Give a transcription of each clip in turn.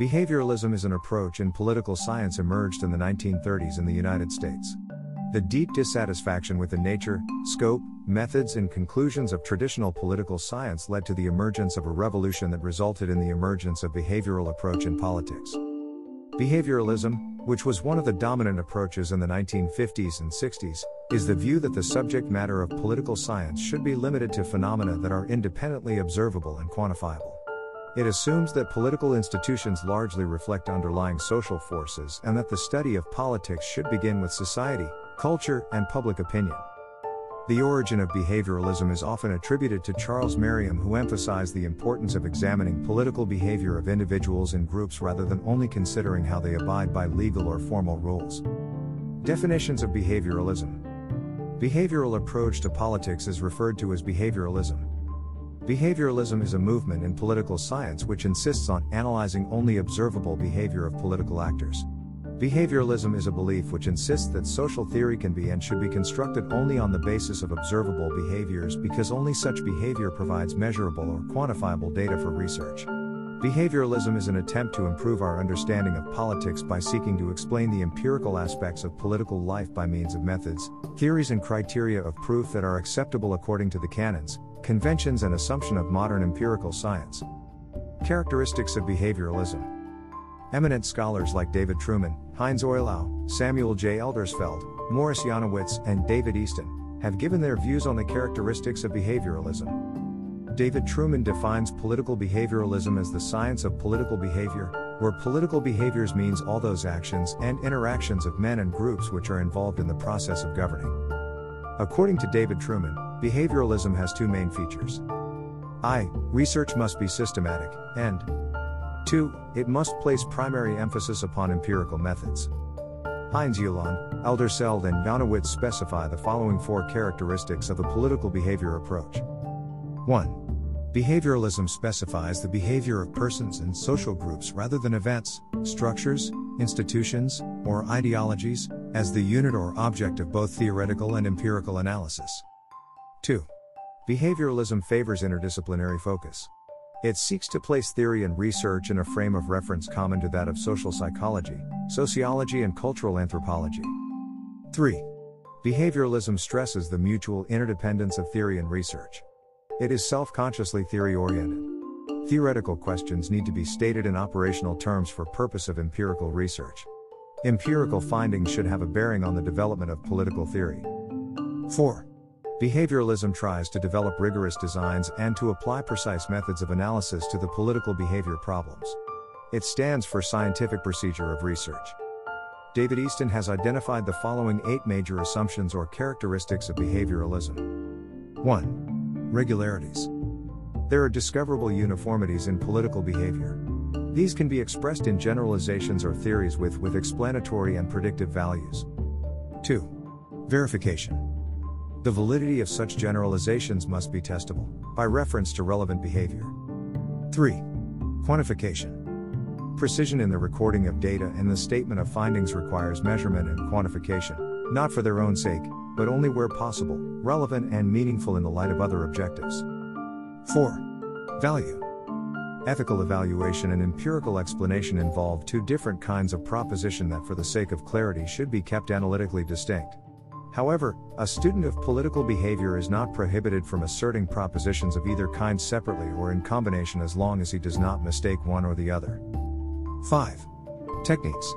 Behavioralism is an approach in political science emerged in the 1930s in the United States. The deep dissatisfaction with the nature, scope, methods, and conclusions of traditional political science led to the emergence of a revolution that resulted in the emergence of behavioral approach in politics. Behavioralism, which was one of the dominant approaches in the 1950s and 60s, is the view that the subject matter of political science should be limited to phenomena that are independently observable and quantifiable. It assumes that political institutions largely reflect underlying social forces and that the study of politics should begin with society, culture, and public opinion. The origin of behavioralism is often attributed to Charles Merriam, who emphasized the importance of examining political behavior of individuals and groups rather than only considering how they abide by legal or formal rules. Definitions of behavioralism Behavioral approach to politics is referred to as behavioralism. Behavioralism is a movement in political science which insists on analyzing only observable behavior of political actors. Behavioralism is a belief which insists that social theory can be and should be constructed only on the basis of observable behaviors because only such behavior provides measurable or quantifiable data for research. Behavioralism is an attempt to improve our understanding of politics by seeking to explain the empirical aspects of political life by means of methods, theories, and criteria of proof that are acceptable according to the canons, conventions and assumption of modern empirical science. Characteristics of behavioralism. Eminent scholars like David Truman, Heinz Eulau, Samuel J. Eldersveld, Morris Janowitz, and David Easton have given their views on the characteristics of behavioralism. David Truman defines political behavioralism as the science of political behavior, where political behaviors means all those actions and interactions of men and groups which are involved in the process of governing. According to David Truman, behavioralism has two main features. I. Research must be systematic, and 2. It must place primary emphasis upon empirical methods. Heinz Eulau, Eldersveld, and Janowitz specify the following four characteristics of the political behavior approach. 1. Behavioralism specifies the behavior of persons and social groups rather than events, structures, institutions, or ideologies, as the unit or object of both theoretical and empirical analysis. 2. Behavioralism favors interdisciplinary focus. It seeks to place theory and research in a frame of reference common to that of social psychology, sociology, and cultural anthropology. 3. Behavioralism stresses the mutual interdependence of theory and research. It is self consciously theory oriented. Theoretical questions need to be stated in operational terms for purpose of empirical research. Empirical findings should have a bearing on the development of political theory. 4. Behavioralism tries to develop rigorous designs and to apply precise methods of analysis to the political behavior problems. It stands for scientific procedure of research. David Easton has identified the following eight major assumptions or characteristics of behavioralism. 1. Regularities. There are discoverable uniformities in political behavior. These can be expressed in generalizations or theories with, with explanatory and predictive values. 2. Verification. The validity of such generalizations must be testable, by reference to relevant behavior. 3. Quantification. Precision in the recording of data and the statement of findings requires measurement and quantification, not for their own sake, but only where possible, relevant and meaningful in the light of other objectives. 4. Value. Ethical evaluation and empirical explanation involve two different kinds of proposition that, for the sake of clarity, should be kept analytically distinct. However, a student of political behavior is not prohibited from asserting propositions of either kind separately or in combination as long as he does not mistake one or the other. 5. Techniques.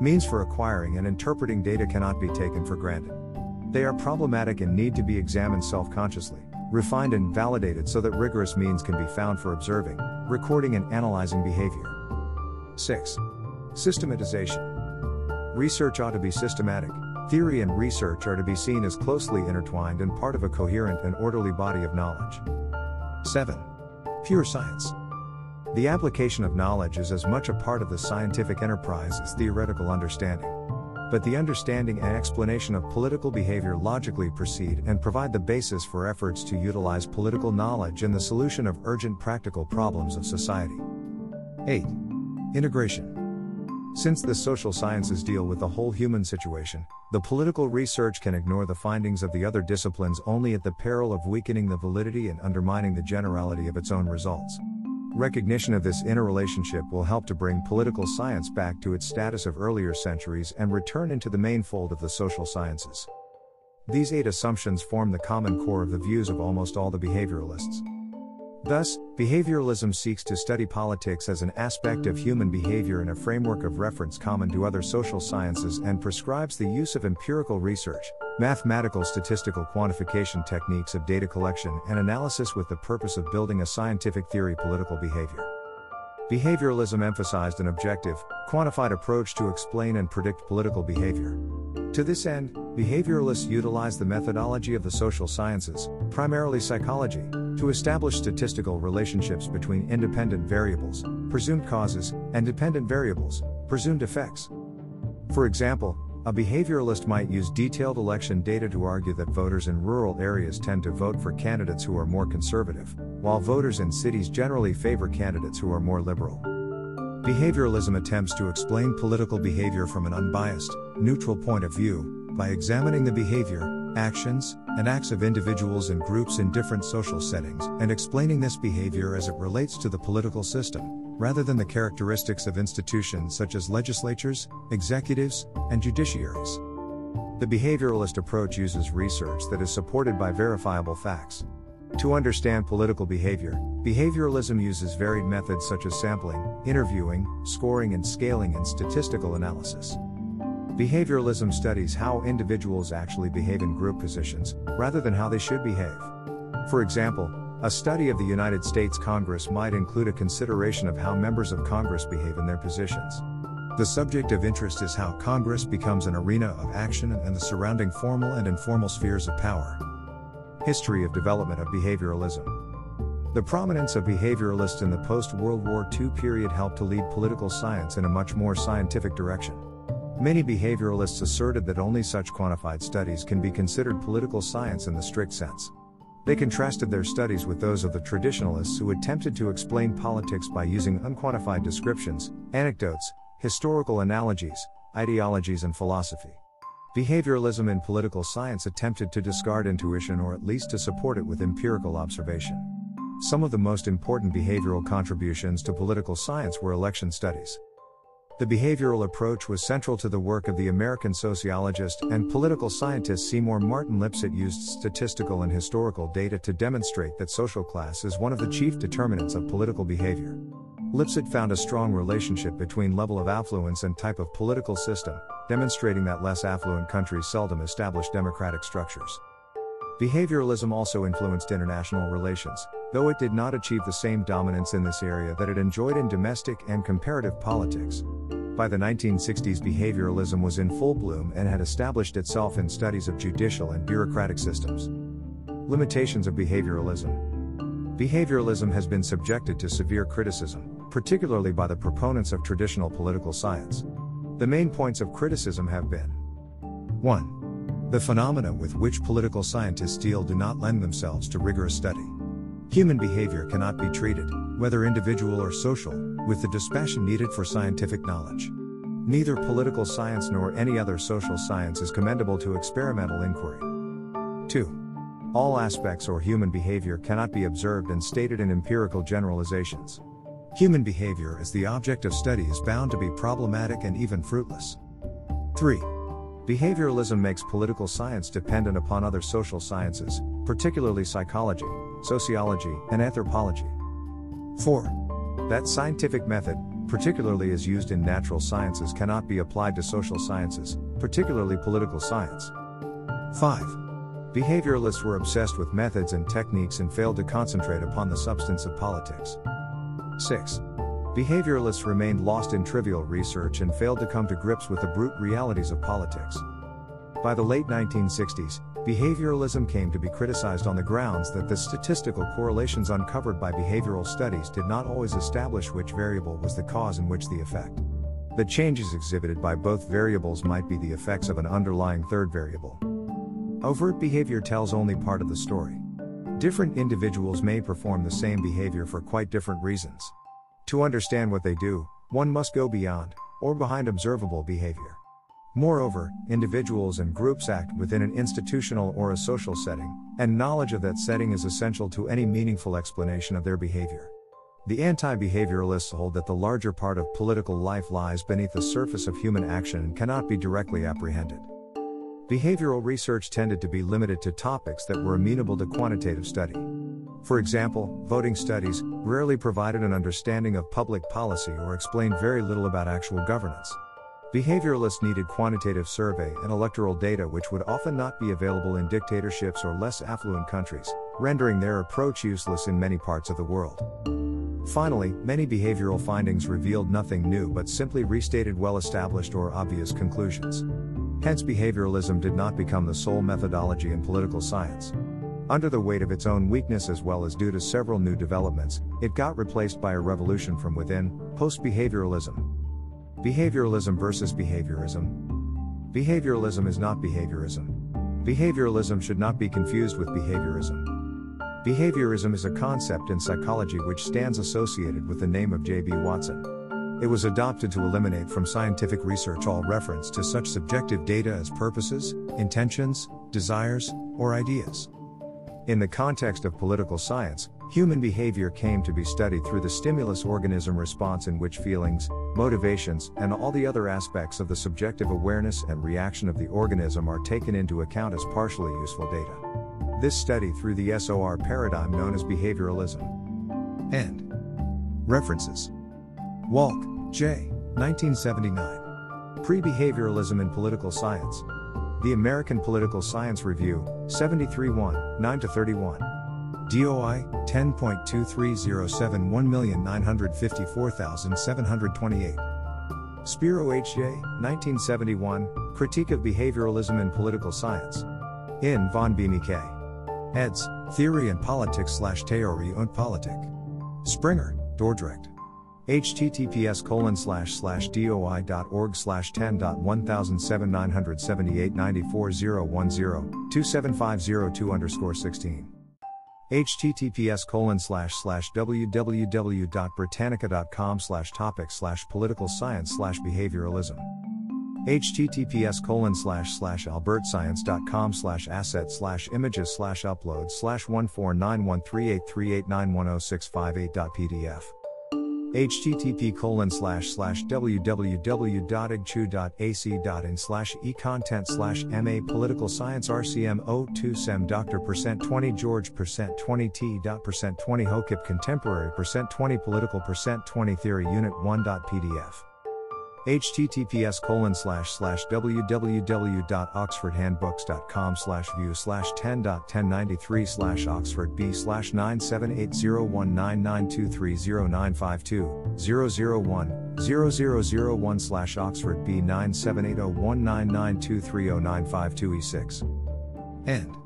Means for acquiring and interpreting data cannot be taken for granted. They are problematic and need to be examined self consciously refined and validated so that rigorous means can be found for observing, recording, and analyzing behavior. 6. Systematization. Research ought to be systematic. Theory and research are to be seen as closely intertwined and part of a coherent and orderly body of knowledge. 7. Pure science. The application of knowledge is as much a part of the scientific enterprise as theoretical understanding but the understanding and explanation of political behavior logically proceed and provide the basis for efforts to utilize political knowledge in the solution of urgent practical problems of society. 8. Integration. Since the social sciences deal with the whole human situation, the political research can ignore the findings of the other disciplines only at the peril of weakening the validity and undermining the generality of its own results. Recognition of this interrelationship will help to bring political science back to its status of earlier centuries and return into the main fold of the social sciences. These eight assumptions form the common core of the views of almost all the behavioralists. Thus, behavioralism seeks to study politics as an aspect of human behavior in a framework of reference common to other social sciences and prescribes the use of empirical research, mathematical statistical quantification techniques of data collection and analysis with the purpose of building a scientific theory political behavior. Behavioralism emphasized an objective, quantified approach to explain and predict political behavior. To this end, behavioralists utilize the methodology of the social sciences, primarily psychology, to establish statistical relationships between independent variables, presumed causes, and dependent variables, presumed effects. For example, a behavioralist might use detailed election data to argue that voters in rural areas tend to vote for candidates who are more conservative, while voters in cities generally favor candidates who are more liberal. Behavioralism attempts to explain political behavior from an unbiased, neutral point of view, by examining the behavior, actions, and acts of individuals and groups in different social settings, and explaining this behavior as it relates to the political system, rather than the characteristics of institutions such as legislatures, executives, and judiciaries. The behavioralist approach uses research that is supported by verifiable facts. To understand political behavior, behavioralism uses varied methods such as sampling, interviewing, scoring, and scaling and statistical analysis. Behavioralism studies how individuals actually behave in group positions, rather than how they should behave. For example, a study of the United States Congress might include a consideration of how members of Congress behave in their positions. The subject of interest is how Congress becomes an arena of action and the surrounding formal and informal spheres of power. History of development of behavioralism. The prominence of behavioralists in the post World War II period helped to lead political science in a much more scientific direction. Many behavioralists asserted that only such quantified studies can be considered political science in the strict sense. They contrasted their studies with those of the traditionalists who attempted to explain politics by using unquantified descriptions, anecdotes, historical analogies, ideologies, and philosophy. Behavioralism in political science attempted to discard intuition or at least to support it with empirical observation. Some of the most important behavioral contributions to political science were election studies. The behavioral approach was central to the work of the American sociologist and political scientist Seymour Martin Lipset used statistical and historical data to demonstrate that social class is one of the chief determinants of political behavior. Lipset found a strong relationship between level of affluence and type of political system, demonstrating that less affluent countries seldom establish democratic structures. Behavioralism also influenced international relations, though it did not achieve the same dominance in this area that it enjoyed in domestic and comparative politics. By the 1960s, behavioralism was in full bloom and had established itself in studies of judicial and bureaucratic systems. Limitations of behavioralism Behavioralism has been subjected to severe criticism, particularly by the proponents of traditional political science. The main points of criticism have been 1. The phenomena with which political scientists deal do not lend themselves to rigorous study. Human behavior cannot be treated, whether individual or social, with the dispassion needed for scientific knowledge. Neither political science nor any other social science is commendable to experimental inquiry. 2. All aspects or human behavior cannot be observed and stated in empirical generalizations. Human behavior as the object of study is bound to be problematic and even fruitless. 3. Behavioralism makes political science dependent upon other social sciences, particularly psychology, sociology, and anthropology. 4. That scientific method, particularly as used in natural sciences, cannot be applied to social sciences, particularly political science. 5. Behavioralists were obsessed with methods and techniques and failed to concentrate upon the substance of politics. 6. Behavioralists remained lost in trivial research and failed to come to grips with the brute realities of politics. By the late 1960s, behavioralism came to be criticized on the grounds that the statistical correlations uncovered by behavioral studies did not always establish which variable was the cause and which the effect. The changes exhibited by both variables might be the effects of an underlying third variable. Overt behavior tells only part of the story. Different individuals may perform the same behavior for quite different reasons. To understand what they do, one must go beyond, or behind observable behavior. Moreover, individuals and groups act within an institutional or a social setting, and knowledge of that setting is essential to any meaningful explanation of their behavior. The anti behavioralists hold that the larger part of political life lies beneath the surface of human action and cannot be directly apprehended. Behavioral research tended to be limited to topics that were amenable to quantitative study. For example, voting studies rarely provided an understanding of public policy or explained very little about actual governance. Behavioralists needed quantitative survey and electoral data, which would often not be available in dictatorships or less affluent countries, rendering their approach useless in many parts of the world. Finally, many behavioral findings revealed nothing new but simply restated well established or obvious conclusions. Hence, behavioralism did not become the sole methodology in political science. Under the weight of its own weakness as well as due to several new developments, it got replaced by a revolution from within, post behavioralism. Behavioralism versus behaviorism. Behavioralism is not behaviorism. Behavioralism should not be confused with behaviorism. Behaviorism is a concept in psychology which stands associated with the name of J.B. Watson. It was adopted to eliminate from scientific research all reference to such subjective data as purposes, intentions, desires, or ideas. In the context of political science, human behavior came to be studied through the stimulus organism response, in which feelings, motivations, and all the other aspects of the subjective awareness and reaction of the organism are taken into account as partially useful data this study through the SOR paradigm known as behavioralism. End. References Wahlke, J. 1979. Pre behavioralism in Political Science. The American Political Science Review, 73 1, 9 31. DOI 10.2307 1954728. Spiro H. J. 1971, Critique of Behavioralism in Political Science. In von K. Eds, Theory and Politics slash Theorie und Politik. Springer, Dordrecht. https colon slash slash doi.org slash 10.17798940010 underscore 16 https colon slash slash www.britannica.com slash topic slash political science slash behavioralism https colon slash slash albertscience.com slash asset slash images slash upload slash 1491383891065.pdf http colon slash slash www.igchu.ac.in slash e-content slash ma political science rcm 02 sem dr percent 20 george percent 20 t dot percent 20 hokip contemporary percent 20 political percent 20 theory unit 1.pdf https colon slash slash www.oxfordhandbooks.com slash view slash 10.1093 slash oxford b slash 9780199230952 001 slash oxford b 9780199230952e6 end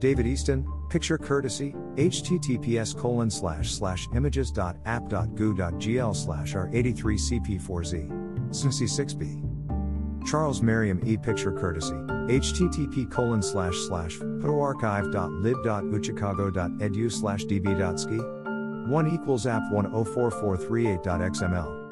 david easton picture courtesy https colon slash slash images.app.goo.gl slash r83cp4z SNC6b. Charles Merriam E. Picture Courtesy, http colon slash slash photoarchive.lib.uchicago.edu slash db.ski. 1 equals app 104438.xml.